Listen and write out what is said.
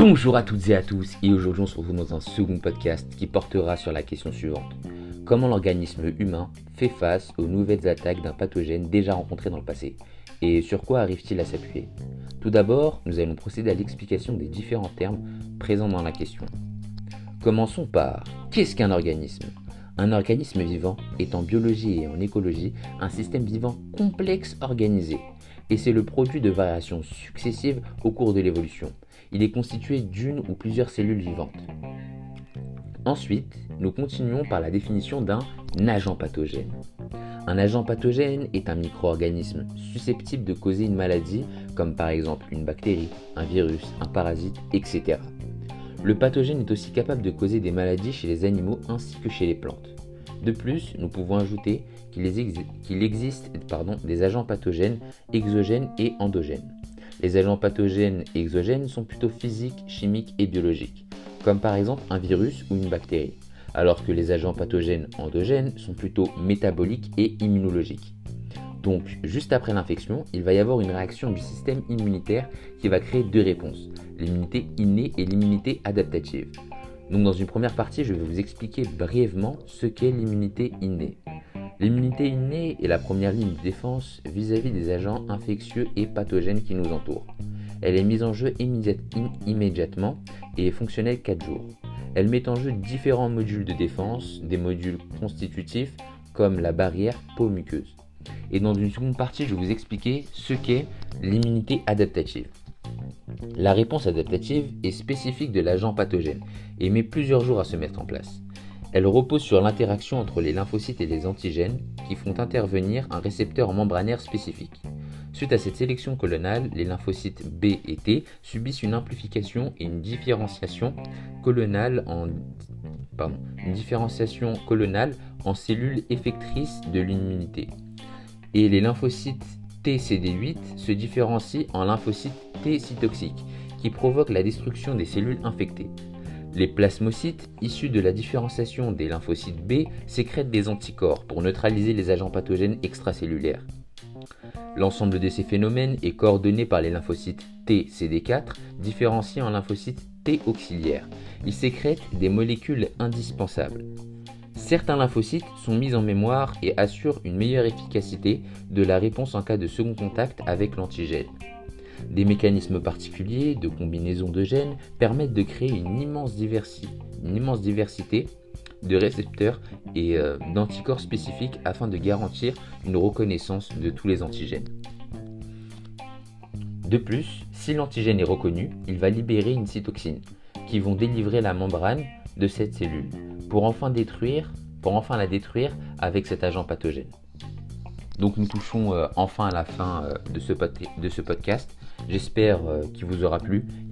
Bonjour à toutes et à tous, et aujourd'hui on se retrouve dans un second podcast qui portera sur la question suivante. Comment l'organisme humain fait face aux nouvelles attaques d'un pathogène déjà rencontré dans le passé? Et sur quoi arrive-t-il à s'appuyer? Tout d'abord, nous allons procéder à l'explication des différents termes présents dans la question. Commençons par qu'est-ce qu'un organisme? Un organisme vivant est en biologie et en écologie un système vivant complexe organisé et c'est le produit de variations successives au cours de l'évolution. Il est constitué d'une ou plusieurs cellules vivantes. Ensuite, nous continuons par la définition d'un agent pathogène. Un agent pathogène est un micro-organisme susceptible de causer une maladie, comme par exemple une bactérie, un virus, un parasite, etc. Le pathogène est aussi capable de causer des maladies chez les animaux ainsi que chez les plantes. De plus, nous pouvons ajouter qu'il existe des agents pathogènes exogènes et endogènes. Les agents pathogènes exogènes sont plutôt physiques, chimiques et biologiques, comme par exemple un virus ou une bactérie, alors que les agents pathogènes endogènes sont plutôt métaboliques et immunologiques. Donc, juste après l'infection, il va y avoir une réaction du système immunitaire qui va créer deux réponses, l'immunité innée et l'immunité adaptative. Donc dans une première partie, je vais vous expliquer brièvement ce qu'est l'immunité innée. L'immunité innée est la première ligne de défense vis-à-vis des agents infectieux et pathogènes qui nous entourent. Elle est mise en jeu immédiatement et est fonctionnelle 4 jours. Elle met en jeu différents modules de défense, des modules constitutifs comme la barrière peau-muqueuse. Et dans une seconde partie, je vais vous expliquer ce qu'est l'immunité adaptative. La réponse adaptative est spécifique de l'agent pathogène et met plusieurs jours à se mettre en place. Elle repose sur l'interaction entre les lymphocytes et les antigènes qui font intervenir un récepteur membranaire spécifique. Suite à cette sélection colonale, les lymphocytes B et T subissent une amplification et une différenciation colonale en, cellules effectrices de l'immunité. TCD8 se différencient en lymphocytes T cytoxiques qui provoquent la destruction des cellules infectées. Les plasmocytes, issus de la différenciation des lymphocytes B, sécrètent des anticorps pour neutraliser les agents pathogènes extracellulaires. L'ensemble de ces phénomènes est coordonné par les lymphocytes T CD4, différenciés en lymphocytes T auxiliaires. Ils sécrètent des molécules indispensables. Certains lymphocytes sont mis en mémoire et assurent une meilleure efficacité de la réponse en cas de second contact avec l'antigène. Des mécanismes particuliers de combinaison de gènes permettent de créer une immense, diversité de récepteurs et euh, d'anticorps spécifiques afin de garantir une reconnaissance de tous les antigènes. De plus, si l'antigène est reconnu, il va libérer une cytoxine qui vont délivrer la membrane de cette cellule pour enfin détruire, pour enfin la détruire avec cet agent pathogène. Donc nous touchons euh, enfin à la fin euh, de ce, podcast. J'espère qu'il vous aura plu